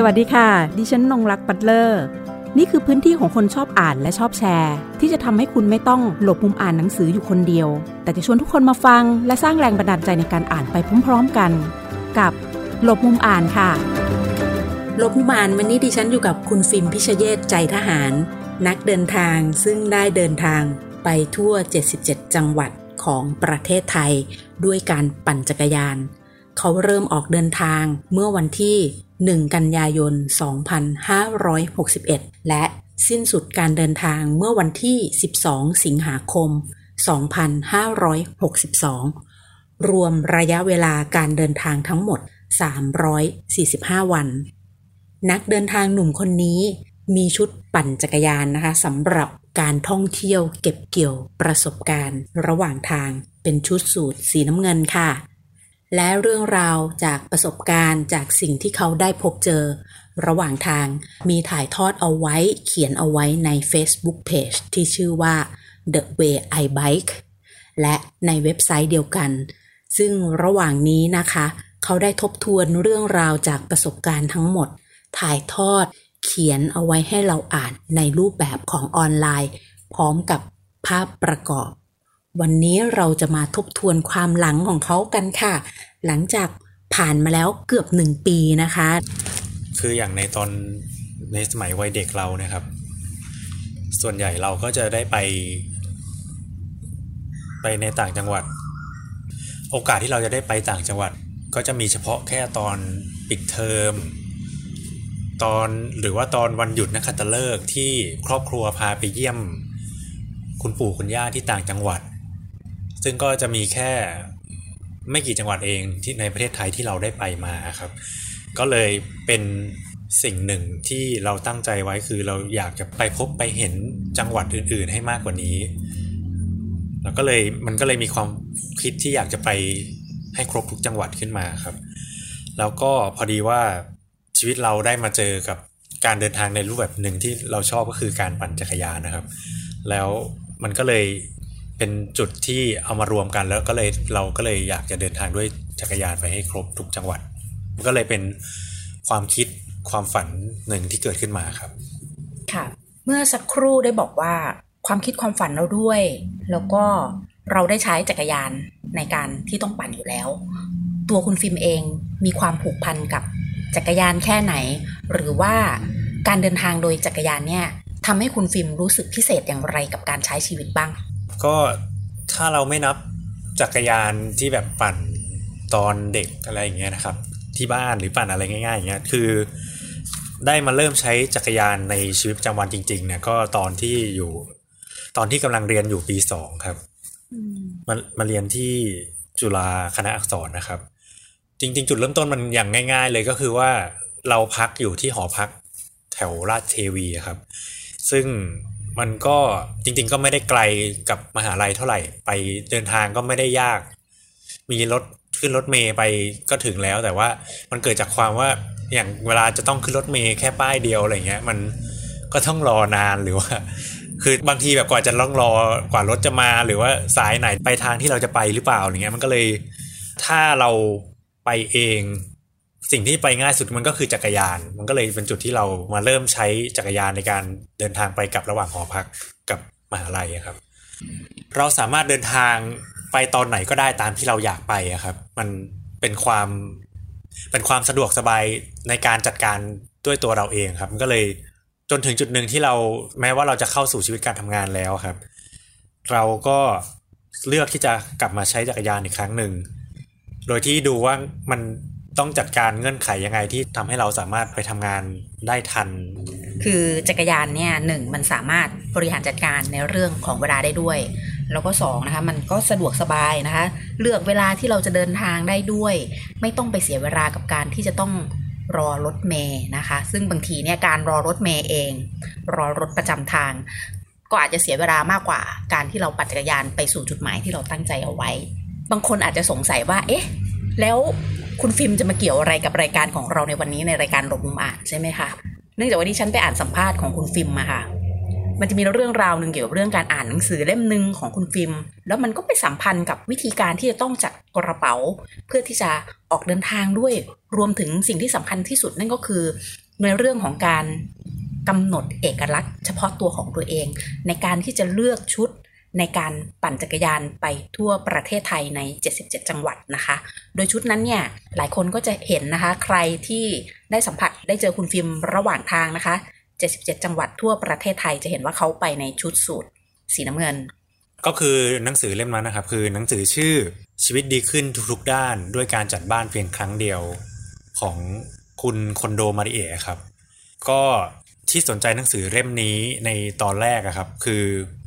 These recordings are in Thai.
สวัสดีค่ะ ดิฉันนงรักปัตเลอร์ นี่คือพื้นที่ของคนชอบอ่านและชอบแชร์ ที่จะทำให้คุณไม่ต้องหลบมุมอ่านหนังสืออยู่คนเดียว แต่จะชวนทุกคนมาฟัง และสร้างแรงบันดาลใจในการอ่านไปพร้อมๆกัน กับหลบมุมอ่านค่ะ หลบมุมอ่านวันนี้ดิฉันอยู่กับคุณฟิล์มพิชเยตใจทหาร นักเดินทางซึ่งได้เดินทางไปทั่ว 77 จังหวัดของประเทศไทย ด้วยการปั่นจักรยาน เขาเริ่มออกเดินทางเมื่อวันที่ 1 กันยายน 2561 และสิ้นสุดการเดินทางเมื่อวันที่ 12 สิงหาคม 2562 รวมระยะเวลาการเดินทางทั้งหมด 345 วัน นักเดินทางหนุ่มคนนี้มีชุดปั่นจักรยานนะคะสำหรับการท่องเที่ยวเก็บเกี่ยวประสบการณ์ ระหว่างทางเป็นชุดสูทสีน้ำเงินค่ะ และเรื่องราวจากประสบการณ์จากสิ่งที่เขาได้พบเจอ ระหว่างทางมีถ่ายทอดเอาไว้เขียนเอาไว้ใน Facebook Page ที่ชื่อว่า The Way I Bike และในเว็บไซต์เดียวกัน ซึ่งระหว่างนี้นะคะ เขาได้ทบทวนเรื่องราวจากประสบการณ์ทั้งหมด ถ่ายทอดเขียนเอาไว้ให้เราอ่านในรูปแบบของออนไลน์ พร้อมกับภาพประกอบ วันนี้เราจะมาทบทวนความหลังของเขากันค่ะ หลังจากผ่านมาแล้วเกือบหนึ่งปีนะคะ คืออย่างในตอนในสมัยวัยเด็กเรานะครับ ส่วนใหญ่เราก็จะได้ไป ไปในต่างจังหวัด โอกาสที่เราจะได้ไปต่างจังหวัด ก็จะมีเฉพาะแค่ตอนปิดเทอมตอนหรือว่าตอนวันหยุดนักขัตฤกษ์ที่ครอบครัวพาไปเยี่ยม คุณปู่คุณย่าที่ต่างจังหวัด ซึ่งก็จะมีแค่ไม่กี่จังหวัดเองที่ในประเทศไทยที่เราได้ไปมาครับ ก็เลยเป็นสิ่งหนึ่งที่เราตั้งใจไว้คือเราอยากจะไปพบไปเห็นจังหวัดอื่น ๆ ให้มากกว่านี้ แล้วก็เลยมันก็เลยมีความคิดที่อยากจะไปให้ครบทุกจังหวัดขึ้นมาครับ แล้วก็พอดีว่าชีวิตเราได้มาเจอกับการเดินทางในรูปแบบหนึ่งที่เราชอบก็คือการปั่นจักรยานนะครับ แล้วมันก็เลย เป็นจุดที่เอามารวมกันแล้วก็เลยเราก็เลยอยากจะเดินทางด้วยจักรยานไปให้ครบทุกจังหวัด มันก็เลยเป็นความคิดความฝันหนึ่งที่เกิดขึ้นมาครับ ค่ะ เมื่อสักครู่ได้บอกว่าความคิดความฝันเราด้วย แล้วก็เราได้ใช้จักรยานในการที่ต้องปั่นอยู่แล้ว ตัวคุณฟิล์มเองมีความผูกพันกับจักรยานแค่ไหน หรือว่าการเดินทางโดยจักรยานเนี่ยทำให้คุณฟิล์มรู้สึกพิเศษอย่างไรกับการใช้ชีวิตบ้าง ก็ถ้าเราไม่นับจักรยานที่แบบปั่นตอนเด็กอะไรอย่างเงี้ยนะครับ ที่บ้านหรือปั่นอะไรง่ายๆอย่างเงี้ยคือได้มาเริ่มใช้จักรยานในชีวิตประจำวันจริง ๆ เนี่ยก็ตอนที่อยู่ ตอนที่กำลังเรียนอยู่ปีสองครับมามาเรียนที่จุฬาคณะอักษรนะครับ จริง ๆ จุดเริ่มต้นมันอย่างง่าย ๆ เลยก็คือว่าเราพักอยู่ที่หอพักแถวราชเทวีครับ ซึ่ง มันก็จริง ๆ ก็ไม่ได้ไกลกับมหาลัยเท่าไหร่ ไปเดินทางก็ไม่ได้ยาก มีรถขึ้นรถเมย์ไปก็ถึงแล้ว แต่ว่ามันเกิดจากความว่าอย่างเวลาจะต้องขึ้นรถเมย์แค่ป้ายเดียวอะไรเงี้ย มันก็ต้องรอนานหรือว่า คือบางทีแบบกว่าจะต้องรอกว่ารถจะมา หรือว่าสายไหนไปทางที่เราจะไปหรือเปล่าอะไรเงี้ย มันก็เลยถ้าเราไปเอง สิ่งที่ไปง่ายสุดมันก็คือจักรยาน มันก็เลยเป็นจุดที่เรามาเริ่มใช้จักรยานในการเดินทางไปกับระหว่างหอพักกับมหาลัยครับ เราสามารถเดินทางไปตอนไหนก็ได้ตามที่เราอยากไปครับ มันเป็นความเป็นความสะดวกสบายในการจัดการด้วยตัวเราเองครับ มันก็เลยจนถึงจุดหนึ่งที่เราแม้ว่าเราจะเข้าสู่ชีวิตการทำงานแล้วครับ เราก็เลือกที่จะกลับมาใช้จักรยานอีกครั้งหนึ่ง โดยที่ดูว่ามัน ต้องจัดการเงื่อนไขยังไงที่ทำให้เราสามารถไปทำงานได้ทัน คือจักรยานเนี่ยหนึ่งมันสามารถบริหารจัดการในเรื่องของเวลาได้ด้วย แล้วก็สองนะคะมันก็สะดวกสบายนะคะ เลือกเวลาที่เราจะเดินทางได้ด้วย ไม่ต้องไปเสียเวลากับการที่จะต้องรอรถเมย์นะคะ ซึ่งบางทีเนี่ยการรอรถเมย์เอง รอรถประจำทาง ก็อาจจะเสียเวลามากกว่า การที่เราปั่นจักรยานไปสู่จุดหมายที่เราตั้งใจเอาไว้ บางคนอาจจะสงสัยว่า เอ๊ะ แล้ว คุณฟิล์มจะมาเกี่ยวอะไรกับรายการของเราในวันนี้ในรายการหลบมุมอ่านใช่ไหมคะเนื่องจากว่าที่ฉันไปอ่านสัมภาษณ์ของคุณฟิล์มมาค่ะ มันจะมีเรื่องราวหนึ่งเกี่ยวกับเรื่องการอ่านหนังสือเล่มหนึ่งของคุณฟิล์มแล้วมันก็ไปสัมพันธ์กับวิธีการที่จะต้องจัดกระเป๋า เพื่อที่จะออกเดินทางด้วยรวมถึงสิ่งที่สำคัญที่สุดนั่นก็คือ ในเรื่องของการกำหนดเอกลักษณ์ เฉพาะตัวของตัวเอง ในการที่จะเลือกชุด ในการปั่นจักรยานไปทั่วประเทศไทยใน 77 จังหวัดนะคะ โดยชุดนั้นเนี่ยหลายคนก็จะเห็นนะคะ ใครที่ได้สัมผัสได้เจอคุณฟิล์มระหว่างทางนะคะ 77 จังหวัดทั่วประเทศไทยจะเห็นว่าเขาไปในชุดสูทสีน้ำเงิน ก็คือหนังสือเล่มนั้นนะครับ คือหนังสือชื่อชีวิตดีขึ้นทุกๆด้าน ด้วยการจัดบ้านเพียงครั้งเดียวของคุณคอนโดมาริเอะครับ ก็ที่สนใจหนังสือเล่มนี้ในตอนแรกอะครับ คือ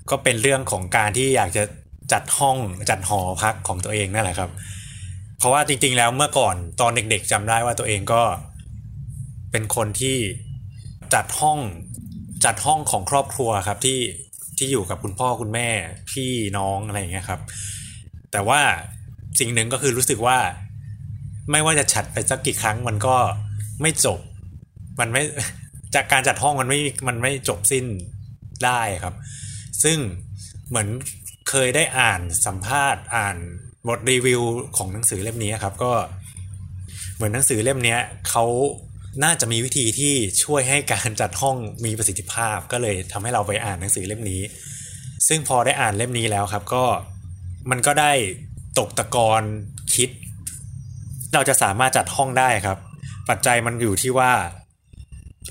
ก็เป็นเรื่องของการที่อยากจะจัดห้องจัดหอพักของตัวเองนั่นแหละครับ เพราะว่าจริง ๆ แล้วเมื่อก่อนตอนเด็ก ๆจำได้ว่าตัวเองก็เป็นคนที่จัดห้องจัดห้องของครอบครัวครับที่ที่อยู่กับคุณพ่อคุณแม่พี่น้องอะไรอย่างเงี้ยครับ แต่ว่าสิ่งหนึ่งก็คือรู้สึกว่า ไม่ว่าจะฉัดไปสักกี่ครั้งมันก็ไม่จบ มันไม่จากการจัดห้องมันไม่มันไม่จบสิ้นได้ครับ ซึ่งเหมือนเคยได้อ่านสัมภาษณ์อ่านบทรีวิวของหนังสือเล่มนี้ครับ ก็เหมือนหนังสือเล่มนี้เขาน่าจะมีวิธีที่ช่วยให้การจัดห้องมีประสิทธิภาพ ก็เลยทำให้เราไปอ่านหนังสือเล่มนี้ ซึ่งพอได้อ่านเล่มนี้แล้วครับ ก็มันก็ได้ตกตะกอนคิด เราจะสามารถจัดห้องได้ครับ ปัจจัยมันอยู่ที่ว่า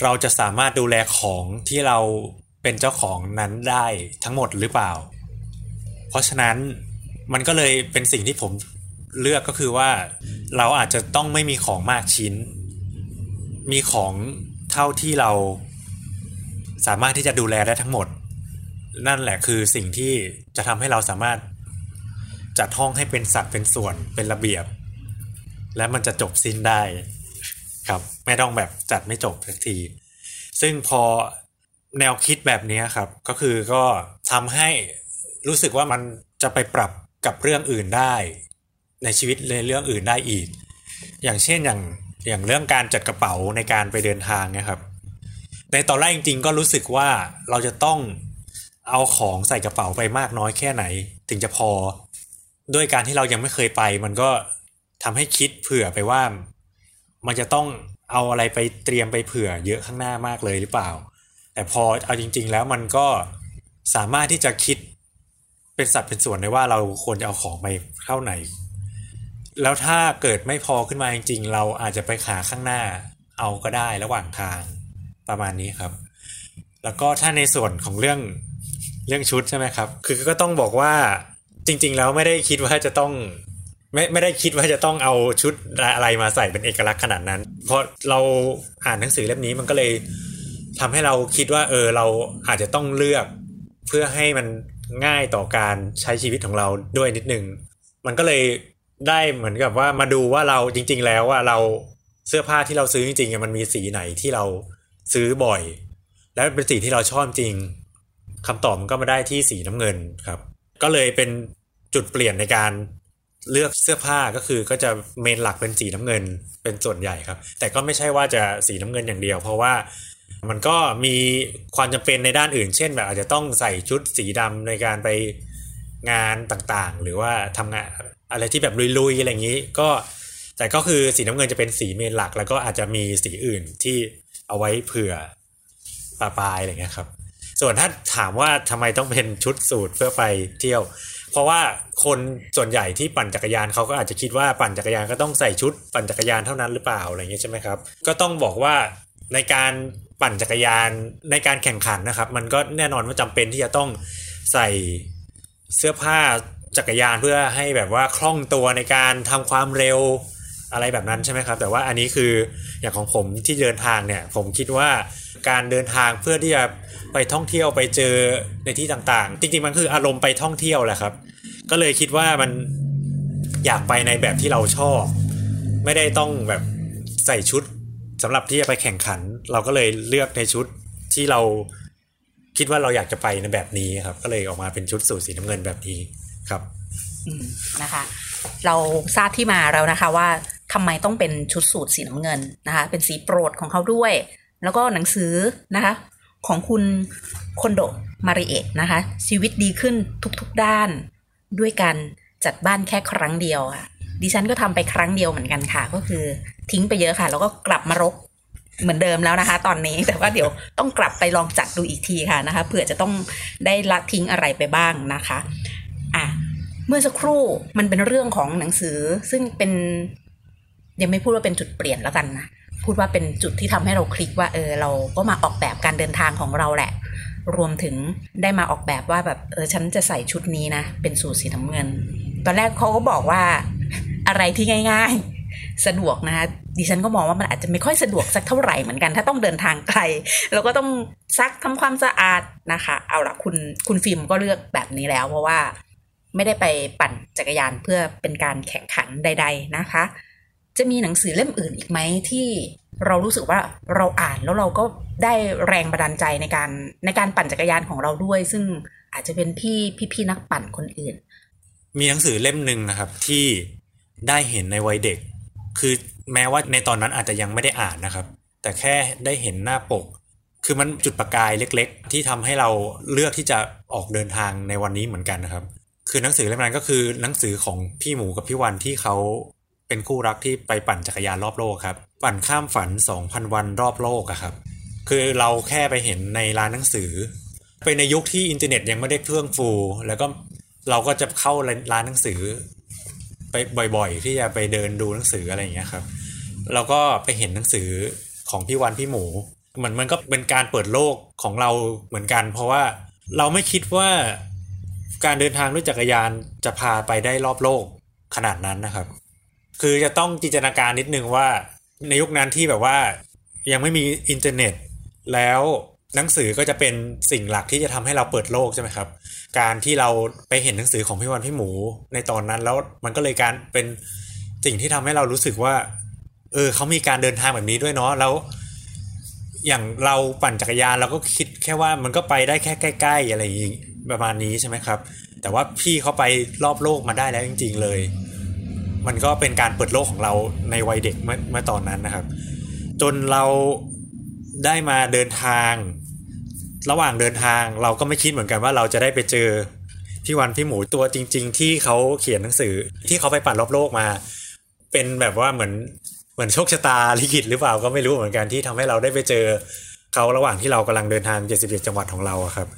เราจะสามารถดูแลของที่เรา เป็นเจ้าของนั้นได้ทั้งหมดหรือเปล่า เพราะฉะนั้นมันก็เลยเป็นสิ่งที่ผมเลือกก็คือว่าเราอาจจะต้องไม่มีของมากชิ้น มีของเท่าที่เราสามารถที่จะดูแลได้ทั้งหมด นั่นแหละคือสิ่งที่จะทำให้เราสามารถจัดห้องให้เป็นสัดเป็นส่วนเป็นระเบียบ และมันจะจบสิ้นได้ครับ ไม่ต้องแบบจัดไม่จบสักที ซึ่งพอ แนวคิดแบบนี้ครับ ก็คือก็ทำให้รู้สึกว่ามันจะไปปรับกับเรื่องอื่นได้ ในชีวิตในเรื่องอื่นได้อีก อย่างเช่นอย่างอย่างเรื่องการจัดกระเป๋าในการไปเดินทางนะครับ ในตอนแรกจริงๆ ก็รู้สึกว่าเราจะต้องเอาของใส่กระเป๋าไปมากน้อยแค่ไหน ถึงจะพอ ด้วยการที่เรายังไม่เคยไป มันก็ทำให้คิดเผื่อไปว่า มันจะต้องเอาอะไรไปเตรียมไปเผื่อเยอะข้างหน้ามากเลยหรือเปล่า แต่พอเอาจริง ๆ แล้วมันก็สามารถที่จะคิดเป็นสัดเป็นส่วนได้ว่าเราควรจะเอาของไปเท่าไหน แล้วถ้าเกิดไม่พอขึ้นมาจริง ๆ เราอาจจะไปขาข้างหน้าเอาก็ได้ระหว่างทางประมาณนี้ครับ แล้วก็ถ้าในส่วนของเรื่องเรื่องชุดใช่ไหมครับ คือก็ต้องบอกว่าจริง ๆ แล้วไม่ได้คิดว่าจะต้องไม่ไม่ได้คิดว่าจะต้องเอาชุดอะไรมาใส่เป็นเอกลักษณ์ขนาดนั้น เพราะเราอ่านหนังสือเล่มนี้มันก็เลย ทำให้เราคิดว่า เออเราอาจจะต้องเลือก เพื่อให้มันง่ายต่อการใช้ชีวิตของเราด้วยนิดนึงมันก็เลยได้เหมือนกับว่ามาดูว่าเราจริง ๆ แล้วว่าเราเสื้อผ้าที่เราซื้อจริงๆมันมีสีไหนที่เราซื้อบ่อย แล้วเป็นสีที่เราชอบจริงคำตอบมันก็มาได้ที่สีน้ำเงินครับ ก็เลยเป็นจุดเปลี่ยนในการเลือกเสื้อผ้าก็คือก็จะเมนหลักเป็นสีน้ำเงินเป็นส่วนใหญ่ครับ แต่ก็ไม่ใช่ว่าจะสีน้ำเงินอย่างเดียว เพราะว่า มันก็มีความจำเป็นในด้านอื่น เช่นแบบอาจจะต้องใส่ชุดสีดำในการไปงานต่างๆ หรือว่าทำงานอะไรที่แบบลุยๆอะไรอย่างนี้ ก็แต่ก็คือสีน้ำเงินจะเป็นสีเมนหลัก แล้วก็อาจจะมีสีอื่นที่เอาไว้เผื่อปลาปลายอะไรเงี้ยครับ ส่วนถ้าถามว่าทำไมต้องเป็นชุดสูทเพื่อไปเที่ยว เพราะว่าคนส่วนใหญ่ที่ปั่นจักรยานเขาก็อาจจะคิดว่าปั่นจักรยานก็ต้องใส่ชุดปั่นจักรยานเท่านั้นหรือเปล่าอะไรเงี้ยใช่ไหมครับ ก็ต้องบอกว่าในการ ปั่นจักรยานในการแข่งขันนะครับ มันก็แน่นอนว่าจำเป็นที่จะต้องใส่เสื้อผ้าจักรยานเพื่อให้แบบว่าคล่องตัวในการทำความเร็วอะไรแบบนั้นใช่ไหมครับ แต่ว่าอันนี้คืออย่างของผมที่เดินทางเนี่ยผมคิดว่าการเดินทางเพื่อที่จะไปท่องเที่ยวไปเจอในที่ต่างๆ จริงๆมันคืออารมณ์ไปท่องเที่ยวแหละครับ ก็เลยคิดว่ามันอยากไปในแบบที่เราชอบ ไม่ได้ต้องแบบใส่ชุด สำหรับที่จะไปแข่งขัน เราก็เลยเลือกในชุดที่เราคิดว่าเราอยากจะไปในแบบนี้ครับ ก็เลยออกมาเป็นชุดสูทสีน้ำเงินแบบนี้ครับอืมนะคะ เราทราบที่มาแล้วนะคะว่าทำไมต้องเป็นชุดสูทสีน้ำเงินนะคะ เป็นสีโปรดของเขาด้วย แล้วก็หนังสือนะคะ ของคุณคอนโดมาริเอะนะคะ ชีวิตดีขึ้นทุกๆด้าน ด้วยการจัดบ้านแค่ครั้งเดียวค่ะ ดิฉันก็ทำไปครั้งเดียวเหมือนกันค่ะ ก็คือทิ้งไปเยอะค่ะ แล้วก็กลับมารกเหมือนเดิมแล้วนะคะ ตอนนี้แต่ว่าเดี๋ยวต้องกลับไปลองจัดดูอีกทีค่ะนะคะเผื่อจะต้องได้ละทิ้งอะไรไปบ้างนะคะอะเมื่อสักครู่มันเป็นเรื่องของหนังสือ ซึ่งเป็นยังไม่พูดว่าเป็นจุดเปลี่ยนแล้วกันนะพูดว่าเป็นจุดที่ทำให้เราคลิกว่าเออเราก็มาออกแบบการเดินทางของเราแหละ รวมถึงได้มาออกแบบว่าแบบเออฉันจะใส่ชุดนี้นะเป็นสูทสีน้ำเงิน ตอนแรกเขาก็บอกว่า อะไรที่ง่าย ๆ สะดวกนะคะดิฉันก็มองว่ามันอาจจะไม่ค่อยสะดวกสักเท่าไหร่เหมือนกัน ถ้าต้องเดินทางไกลเราก็ต้องซักทำความสะอาดนะคะ เอาละคุณคุณฟิล์มก็เลือกแบบนี้แล้ว เพราะว่าไม่ได้ไปปั่นจักรยานเพื่อเป็นการแข่งขันใด ๆนะคะ จะมีหนังสือเล่มอื่นอีกไหมที่เรารู้สึกว่าเราอ่านแล้วเราก็ได้แรงบันดาลใจในการในการปั่นจักรยานของเราด้วย ซึ่งอาจจะเป็นพี่พี่ๆนักปั่นคนอื่น มีหนังสือเล่มหนึ่งนะครับที่ ได้เห็นในวัยเด็ก คือแม้ว่าในตอนนั้นอาจจะยังไม่ได้อ่านนะครับ แต่แค่ได้เห็นหน้าปก คือมันจุดประกายเล็ก ๆ ที่ทำให้เราเลือกที่จะออกเดินทางในวันนี้เหมือนกันนะครับ คือหนังสือเล่มนั้นก็คือหนังสือของพี่หมูกับพี่วันที่เขาเป็นคู่รักที่ไปปั่นจักรยานรอบโลกครับ ปั่นข้ามฝัน 2,000 วันรอบโลกอะครับ คือเราแค่ไปเห็นในร้านหนังสือ เป็นในยุคที่อินเทอร์เน็ตยังไม่ได้เพื่องฟู แล้วก็เราก็จะเข้าร้านหนังสือ ไปบ่อยๆ ที่จะไปเดินดูหนังสืออะไรอย่างเงี้ยครับเราก็ไปเห็นหนังสือของพี่วันพี่หมูเหมือนมันก็เป็นการเปิดโลกของเราเหมือนกัน เพราะว่าเราไม่คิดว่าการเดินทางด้วยจักรยานจะพาไปได้รอบโลกขนาดนั้นนะครับ คือจะต้องจินตนาการนิดนึงว่าในยุคนั้นที่แบบว่ายังไม่มีอินเทอร์เน็ต แล้ว หนังสือก็จะเป็นสิ่งหลักที่จะทำให้เราเปิดโลกใช่ไหมครับ การที่เราไปเห็นหนังสือของพี่วันพี่หมูในตอนนั้น แล้วมันก็เลยการเป็นสิ่งที่ทำให้เรารู้สึกว่า เออเขามีการเดินทางแบบนี้ด้วยเนาะแล้ว อย่างเราปั่นจักรยานเราก็คิดแค่ว่ามันก็ไปได้แค่ใกล้ ๆ อะไรอย่างงี้ประมาณนี้ใช่ไหมครับ แต่ว่าพี่เขาไปรอบโลกมาได้แล้วจริง ๆ เลย มันก็เป็นการเปิดโลกของเราในวัยเด็กเมื่อตอนนั้นนะครับ จนเราได้มาเดินทาง ระหว่างเดินทางเราก็ไม่คิดเหมือนกันว่าเราจะได้ไปเจอพี่วันพี่หมูตัวจริง ๆ ที่เขาเขียนหนังสือ ที่เขาไปปั่นรอบโลกมา เป็นแบบว่าเหมือนเหมือนโชคชะตาลิขิตหรือเปล่าก็ไม่รู้เหมือนกันที่ทำให้เราได้ไปเจอเขาระหว่างที่เรากำลังเดินทาง 77 จังหวัดของเราครับ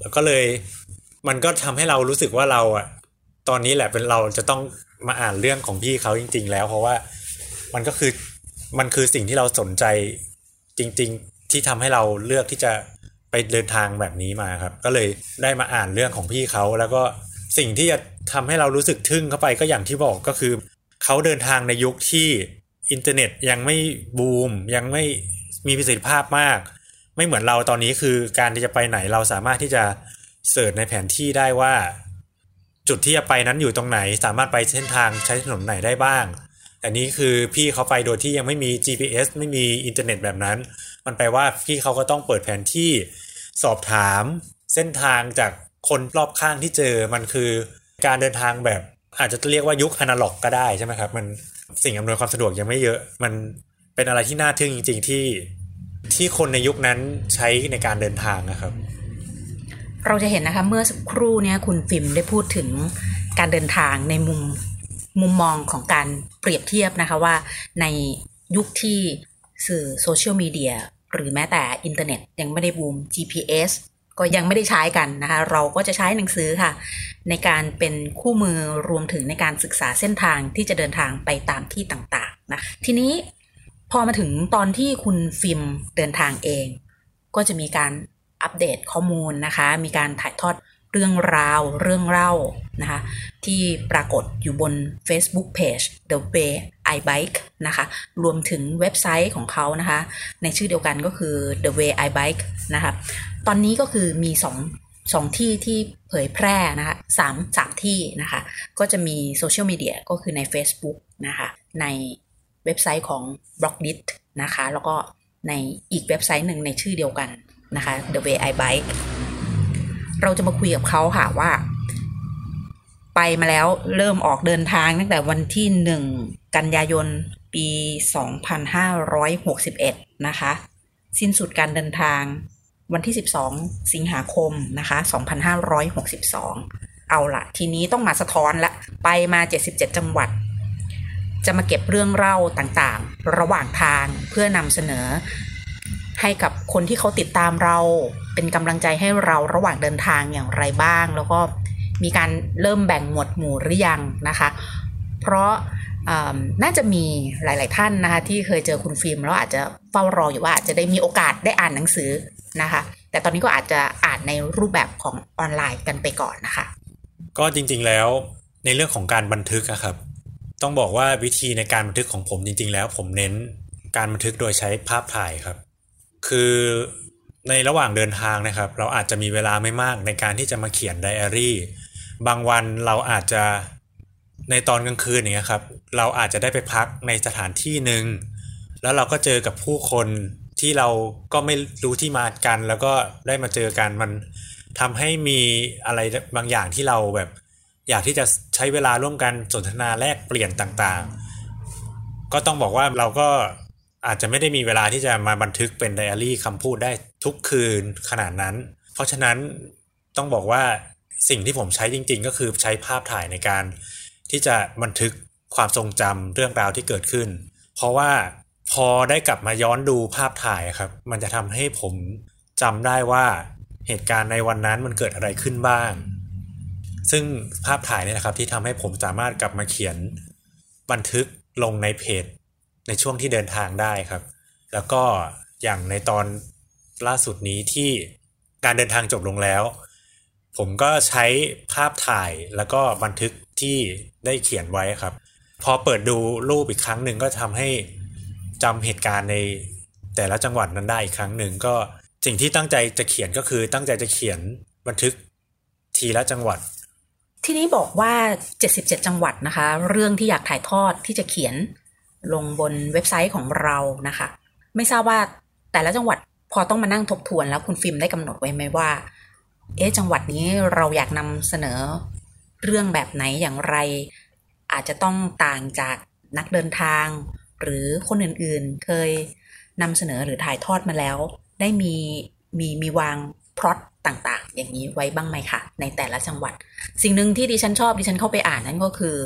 แล้วก็เลยมันก็ทำให้เรารู้สึกว่าเราอะตอนนี้แหละเป็นเราจะต้องมาอ่านเรื่องของพี่เขาจริง ๆ แล้ว เพราะว่ามันก็คือมันคือสิ่งที่เราสนใจจริง ๆ ที่ทำให้เราเลือกที่จะ ไปเดินทางแบบนี้มาครับ ก็เลยได้มาอ่านเรื่องของพี่เขาแล้วก็สิ่งที่จะทำให้เรารู้สึกทึ่งเข้าไปก็อย่างที่บอกก็คือ เขาเดินทางในยุคที่อินเทอร์เน็ตยังไม่บูม ยังไม่มีประสิทธิภาพมาก ไม่เหมือนเราตอนนี้คือการที่จะไปไหนเราสามารถที่จะ search ในแผนที่ได้ว่า จุดที่จะไปนั้นอยู่ตรงไหน สามารถไปเส้นทางใช้ถนนไหนได้บ้างแต่นี้คือพี่เขาไปโดยที่ยังไม่มี GPS ไม่มีอินเทอร์เน็ตแบบนั้น มันแปลว่าพี่เขาก็ต้องเปิดแผนที่สอบถามเส้นทางจากคนรอบข้างที่เจอมันคือการเดินทางแบบอาจจะเรียกว่ายุคอนาล็อกก็ได้ใช่ไหมครับ มันสิ่งอำนวยความสะดวกยังไม่เยอะ มันเป็นอะไรที่น่าทึ่งจริง ๆ ที่ที่คนในยุคนั้นใช้ในการเดินทางนะครับ เราจะเห็นนะคะเมื่อสักครู่เนี้ยคุณฟิล์มได้พูดถึงการเดินทางในมุมมุมมองของการเปรียบเทียบนะคะว่าในยุคที่ สื่อโซเชียลมีเดียหรือแม้แต่อินเทอร์เน็ตยังไม่ได้บูม GPS ก็ยังไม่ได้ใช้กันนะคะ เราก็จะใช้หนังสือค่ะ ในการเป็นคู่มือรวมถึงในการศึกษาเส้นทางที่จะเดินทางไปตามที่ต่างๆนะทีนี้พอมาถึงตอนที่คุณฟิล์มเดินทางเอง ก็จะมีการอัปเดตข้อมูลนะคะ มีการถ่ายทอดเรื่องราวเรื่องเล่านะคะ ที่ปรากฏอยู่บน Facebook Page The Way I Bike นะคะ รวมถึงเว็บไซต์ของเขานะคะ ในชื่อเดียวกันก็คือ The Way I Bike นะคะตอนนี้ก็คือมีสองสองที่ที่เผยแพร่นะคะสามสามที่นะคะ ก็จะมีโซเชียลมีเดียก็คือใน Facebook นะคะ ในเว็บไซต์ของ b l o c k d i t นะคะ แล้วก็ในอีกเว็บไซต์หนึ่งในชื่อเดียวกันนะคะ The Way I Bike เราจะมาคุยกับเขาค่ะว่า ไปมาแล้วเริ่มออกเดินทางตั้งแต่วันที่หนึ่ง กันยายนปี 2561 นะคะ สิ้นสุดการเดินทางวันที่ 12 สิงหาคมนะคะ 2562 เอาละทีนี้ต้องมาสะท้อนละ ไปมา 77 จังหวัด จะมาเก็บเรื่องเล่าต่างๆ ระหว่างทางเพื่อนำเสนอ ให้กับคนที่เขาติดตามเรา เป็นกำลังใจให้เราระหว่างเดินทางอย่างไรบ้าง แล้วก็มีการเริ่มแบ่งหมวดหมู่หรือยังนะคะ เพราะ น่าจะมีหลาย ๆ ท่านนะคะที่เคยเจอคุณฟิล์มแล้วอาจจะเฝ้ารออยู่ว่าจะได้มีโอกาสได้อ่านหนังสือนะคะ แต่ตอนนี้ก็อาจจะอ่านในรูปแบบของออนไลน์กันไปก่อนนะคะ ก็จริง ๆ แล้วในเรื่องของการบันทึกครับ ต้องบอกว่าวิธีในการบันทึกของผมจริง ๆ แล้ว ผมเน้นการบันทึกโดยใช้ภาพถ่ายครับ คือในระหว่างเดินทางนะครับ เราอาจจะมีเวลาไม่มากในการที่จะมาเขียนไดอารี่ บางวันเราอาจจะ ในตอนกลางคืนอย่างเงี้ยครับ เราอาจจะได้ไปพักในสถานที่หนึ่งแล้วเราก็เจอกับผู้คนที่เราก็ไม่รู้ที่มากัน แล้วก็ได้มาเจอกันมันทำให้มีอะไรบางอย่างที่เราแบบ อยากที่จะใช้เวลาร่วมกันสนทนาแลกเปลี่ยนต่างๆ ก็ต้องบอกว่าเราก็อาจจะไม่ได้มีเวลาที่จะมาบันทึกเป็นไดอารี่คำพูดได้ทุกคืนขนาดนั้น เพราะฉะนั้นต้องบอกว่าสิ่งที่ผมใช้จริง ๆ ก็คือใช้ภาพถ่ายในการ ที่จะบันทึกความทรงจำเรื่องราวที่เกิดขึ้น เพราะว่าพอได้กลับมาย้อนดูภาพถ่ายครับ มันจะทำให้ผมจำได้ว่าเหตุการณ์ในวันนั้นมันเกิดอะไรขึ้นบ้าง ซึ่งภาพถ่ายนี่นะครับ ที่ทำให้ผมสามารถกลับมาเขียนบันทึกลงในเพจ ในช่วงที่เดินทางได้ครับ แล้วก็อย่างในตอนล่าสุดนี้ที่การเดินทางจบลงแล้ว ผมก็ใช้ภาพถ่ายแล้วก็บันทึก ที่ได้เขียนไว้ครับ พอเปิดดูรูปอีกครั้งหนึ่งก็ทำให้จำเหตุการณ์ในแต่ละจังหวัดนั้นได้อีกครั้งหนึ่งก็สิ่งที่ตั้งใจจะเขียนก็คือตั้งใจจะเขียนบันทึกทีละจังหวัด ที่นี้บอกว่า 77 จังหวัดนะคะ เรื่องที่อยากถ่ายทอดที่จะเขียนลงบนเว็บไซต์ของเรานะคะ ไม่ทราบว่าแต่ละจังหวัดพอต้องมานั่งทบทวนแล้วคุณฟิล์มได้กำหนดไว้ไหมว่า เอ๊ะจังหวัดนี้เราอยากนำเสนอ เรื่องแบบไหนอย่างไร อาจจะต้องต่างจากนักเดินทาง หรือคนอื่นๆเคยนำเสนอหรือถ่ายทอดมาแล้ว ได้มีมีมีวางพล็อตต่างๆ อย่างนี้ไว้บ้างไหมคะในแต่ละจังหวัด สิ่งหนึ่งที่ดิฉันชอบดิฉันเข้าไปอ่านนั่นก็คือ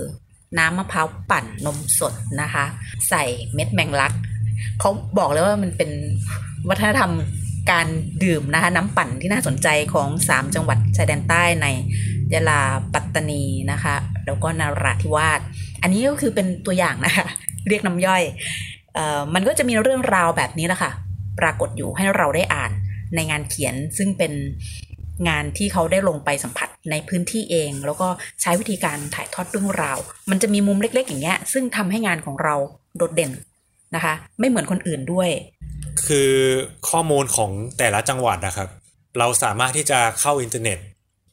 น้ำมะพร้าวปั่นนมสดนะคะ ใส่เม็ดแมงลักเขาบอกเลยว่ามันเป็นวัฒนธรรม การดื่มนะคะน้ำปั่นที่น่าสนใจของ 3 จังหวัดชายแดนใต้ในยะลาปัตตานีนะคะ แล้วก็นาราธิวาสอันนี้ก็คือเป็นตัวอย่างนะคะเรียกน้ำย่อยออมันก็จะมีเรื่องราวแบบนี้แหละค่ะ ปรากฏอยู่ให้เราได้อ่านในงานเขียนซึ่งเป็นงานที่เขาได้ลงไปสัมผัสในพื้นที่เอง แล้วก็ใช้วิธีการถ่ายทอดเรื่องราว มันจะมีมุมเล็ก ๆ อย่างเงี้ย ซึ่งทำให้งานของเราโดดเด่นนะคะ ไม่เหมือนคนอื่นด้วย คือข้อมูลของแต่ละจังหวัดนะครับ เราสามารถที่จะเข้าอินเทอร์เน็ต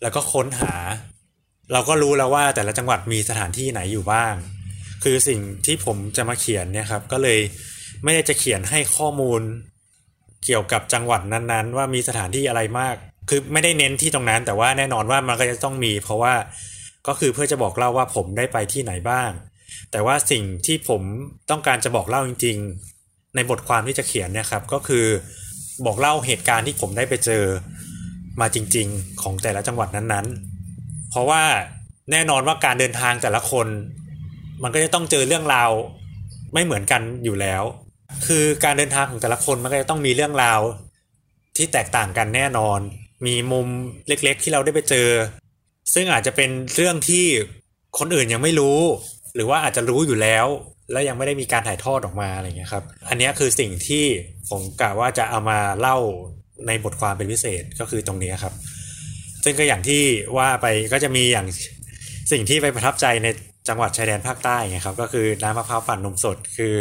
แล้วก็ค้นหา เราก็รู้แล้วว่าแต่ละจังหวัดมีสถานที่ไหนอยู่บ้าง คือสิ่งที่ผมจะมาเขียนเนี่ยครับ ก็เลยไม่ได้จะเขียนให้ข้อมูล เกี่ยวกับจังหวัดนั้นๆ ว่ามีสถานที่อะไรมาก คือไม่ได้เน้นที่ตรงนั้น แต่ว่าแน่นอนว่ามันก็จะต้องมี เพราะว่าก็คือเพื่อจะบอกเล่าว่าผมได้ไปที่ไหนบ้าง แต่ว่าสิ่งที่ผมต้องการจะบอกเล่าจริงๆ ในบทความที่จะเขียนเนี่ยครับก็คือบอกเล่าเหตุการณ์ที่ผมได้ไปเจอมาจริง ๆ ของแต่ละจังหวัดนั้นๆ เพราะว่าแน่นอนว่าการเดินทางแต่ละคน มันก็จะต้องเจอเรื่องราวไม่เหมือนกันอยู่แล้ว คือการเดินทางของแต่ละคนมันก็จะต้องมีเรื่องราวที่แตกต่างกันแน่นอน มีมุมเล็กๆ ที่เราได้ไปเจอ ซึ่งอาจจะเป็นเรื่องที่คนอื่นยังไม่รู้ หรือว่าอาจจะรู้อยู่แล้ว แล้วยังไม่ได้มีการถ่ายทอดออกมาอะไรเงี้ยครับ อันนี้คือสิ่งที่ผมกะว่าจะเอามาเล่าในบทความเป็นพิเศษก็คือตรงนี้ครับ ซึ่งก็อย่างที่ว่าไปก็จะมีอย่างสิ่งที่ไปประทับใจในจังหวัดชายแดนภาคใต้ไงครับ ก็คือน้ำมะพร้าวปั่นนมสดคือ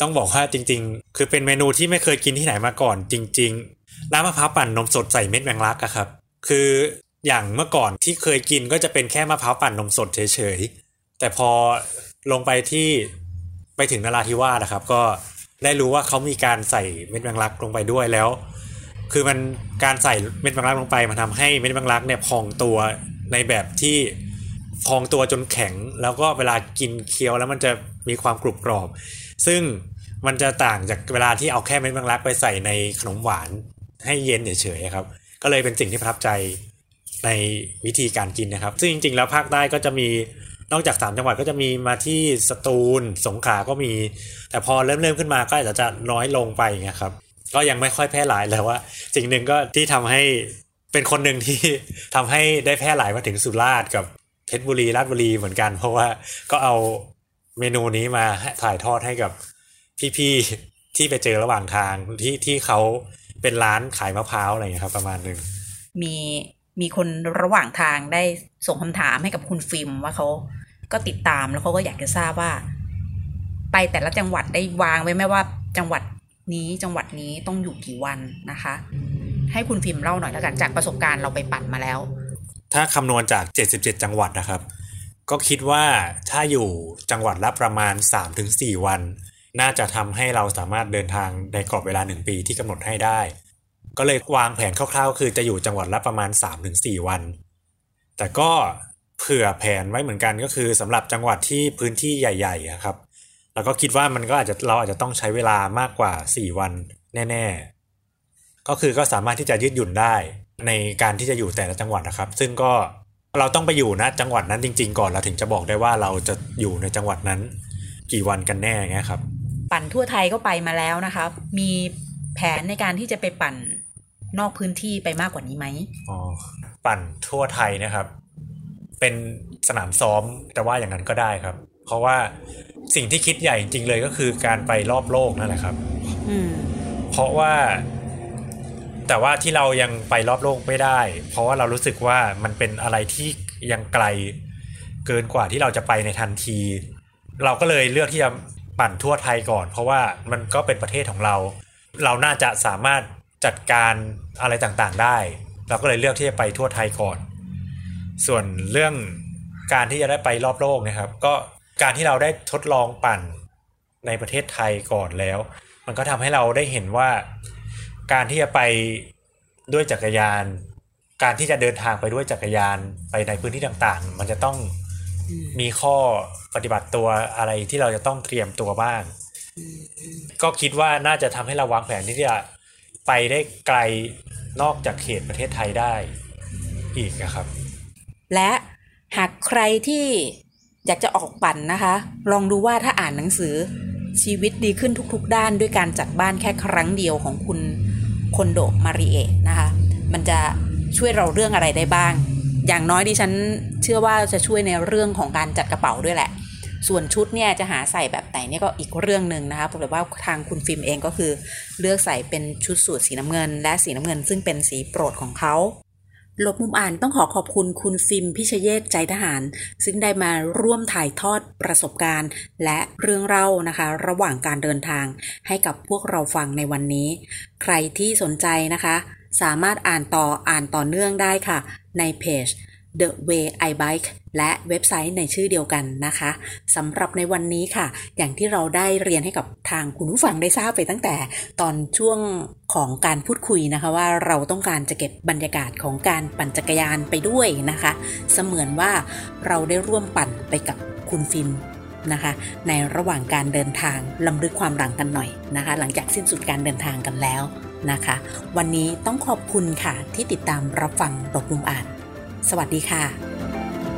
ต้องบอกว่าจริง ๆ คือเป็นเมนูที่ไม่เคยกินที่ไหนมาก่อน จริง ๆ น้ำมะพร้าวปั่นนมสดใส่เม็ดแมงลักอะครับ คืออย่างเมื่อก่อนที่เคยกินก็จะเป็นแค่มะพร้าวปั่นนมสดเฉยๆแต่พอลงไปที่ ไปถึงนราธิวาสนะครับ ก็ได้รู้ว่าเขามีการใส่เม็ดแมงลักลงไปด้วยแล้ว คือมันการใส่เม็ดแมงลักลงไปมันทำให้เม็ดแมงลักเนี่ยพองตัวในแบบที่พองตัวจนแข็ง แล้วก็เวลากินเคี้ยวแล้วมันจะมีความกรุบกรอบ ซึ่งมันจะต่างจากเวลาที่เอาแค่เม็ดแมงลักไปใส่ในขนมหวานให้เย็นเฉยๆครับ ก็เลยเป็นสิ่งที่ประทับใจในวิธีการกินนะครับ ซึ่งจริงๆ แล้วภาคใต้ก็จะมี นอกจากสามจังหวัดก็จะมีมาที่สตูลสงขลาก็มี แต่พอเริ่มเริ่มขึ้นมาก็อาจจะน้อยลงไปไงครับ ก็ยังไม่ค่อยแพร่หลายแล้วว่าสิ่งหนึ่งก็ที่ทำให้เป็นคนหนึ่งที่ทำให้ได้แพร่หลายมาถึงสุราษฎร์กับเพชรบุรีราชบุรีเหมือนกัน เพราะว่าก็เอาเมนูนี้มาถ่ายทอดให้กับพี่ๆที่ไปเจอระหว่างทางที่ที่เขาเป็นร้านขายมะพร้าวอะไรอย่างเงี้ยครับ ประมาณหนึ่งมี มีคนระหว่างทางได้ส่งคำถามให้กับคุณฟิล์มว่าเขาก็ติดตามแล้วเขาก็อยากจะทราบว่า ไปแต่ละจังหวัดได้วางไว้ไหมว่าจังหวัดนี้จังหวัดนี้ต้องอยู่กี่วันนะคะ ให้คุณฟิล์มเล่าหน่อยแล้วกันจากประสบการณ์เราไปปั่นมาแล้ว ถ้าคำนวณจาก 77 จังหวัดนะครับ ก็คิดว่าถ้าอยู่จังหวัดละประมาณ 3-4 วัน น่าจะทำให้เราสามารถเดินทางในกรอบเวลา 1 ปีที่กำหนดให้ได้ ก็เลยวางแผนคร่าวๆ คือจะอยู่จังหวัดละประมาณ 3-4 วัน แต่ก็เผื่อแผนไว้เหมือนกันก็คือสำหรับจังหวัดที่พื้นที่ใหญ่ๆอะครับแล้วก็คิดว่ามันก็อาจจะเราอาจจะต้องใช้เวลามากกว่า 4 วันแน่ ๆ ก็คือก็สามารถที่จะยืดหยุ่นได้ในการที่จะอยู่แต่ละจังหวัดนะครับ ซึ่งก็เราต้องไปอยู่นะจังหวัดนั้นจริง ๆ ก่อนเราถึงจะบอกได้ว่าเราจะอยู่ในจังหวัดนั้น กี่วันกันแน่เงี้ยครับ ปั่นทั่วไทยก็ไปมาแล้วนะคะ มีแผนในการที่จะไปปั่น นอกพื้นที่ไปมากกว่านี้ไหมอ๋อปั่นทั่วไทยนะครับ เป็นสนามซ้อมแต่ว่าอย่างนั้นก็ได้ครับ เพราะว่าสิ่งที่คิดใหญ่จริงๆเลยก็คือการไปรอบโลกนั่นแหละครับอืมเพราะว่า แต่ว่าที่เรายังไปรอบโลกไม่ได้ เพราะว่าเรารู้สึกว่ามันเป็นอะไรที่ยังไกลเกินกว่าที่เราจะไปในทันที เราก็เลยเลือกที่จะปั่นทั่วไทยก่อน เพราะว่ามันก็เป็นประเทศของเรา เราน่าจะสามารถ จัดการอะไรต่างๆได้ เราก็เลยเลือกที่จะไปทั่วไทยก่อน ส่วนเรื่องการที่จะได้ไปรอบโลกนะครับ ก็การที่เราได้ทดลองปั่นในประเทศไทยก่อนแล้ว มันก็ทำให้เราได้เห็นว่า การที่จะไปด้วยจักรยาน การที่จะเดินทางไปด้วยจักรยานไปในพื้นที่ต่างๆ มันจะต้องมีข้อปฏิบัติตัวอะไรที่เราจะต้องเตรียมตัวบ้าง ก็คิดว่าน่าจะทำให้เราวางแผนที่จะ ไปได้ไกลนอกจากเขตประเทศไทยได้อีกนะครับ และหากใครที่อยากจะออกปั่นนะคะ ลองดูว่าถ้าอ่านหนังสือชีวิตดีขึ้นทุกๆ ด้านด้วยการจัดบ้านแค่ครั้งเดียวของคุณคนโดมาริเอะนะคะ มันจะช่วยเราเรื่องอะไรได้บ้าง อย่างน้อยดิฉันเชื่อว่าจะช่วยในเรื่องของการจัดกระเป๋าด้วยแหละ ส่วนชุดเนี่ยจะหาใส่แบบไหนเนี่ยก็อีกเรื่องหนึ่งนะคะแต่ว่าทางคุณฟิล์มเองก็คือ เลือกใส่เป็นชุดสูทสีน้ำเงิน และสีน้ำเงิน ซึ่งเป็นสีโปรดของเขาลบมุมอ่านต้องขอขอบคุณคุณฟิล์มพิชเยศใจทหาร ซึ่งได้มาร่วมถ่ายทอดประสบการณ์ และเรื่องเล่านะคะ ระหว่างการเดินทาง ให้กับพวกเราฟังในวันนี้ ใครที่สนใจนะคะ สามารถอ่านต่ออ่านต่อเนื่องได้ค่ะ ในเพจ The Way I Bike และเว็บไซต์ในชื่อเดียวกันนะคะสำหรับในวันนี้ค่ะ อย่างที่เราได้เรียนให้กับทางคุณผู้ฟังได้ทราบไปตั้งแต่ตอนช่วงของการพูดคุยนะคะว่าเราต้องการจะเก็บบรรยากาศของการปั่นจักรยานไปด้วยนะคะ เสมือนว่าเราได้ร่วมปั่นไปกับคุณฟิล์มนะคะในระหว่างการเดินทางลำลึกความหลังกันหน่อยนะคะ หลังจากสิ้นสุดการเดินทางกันแล้วนะคะ วันนี้ต้องขอบคุณค่ะที่ติดตามรับฟังตกลุมอ่าน สวัสดีค่ะ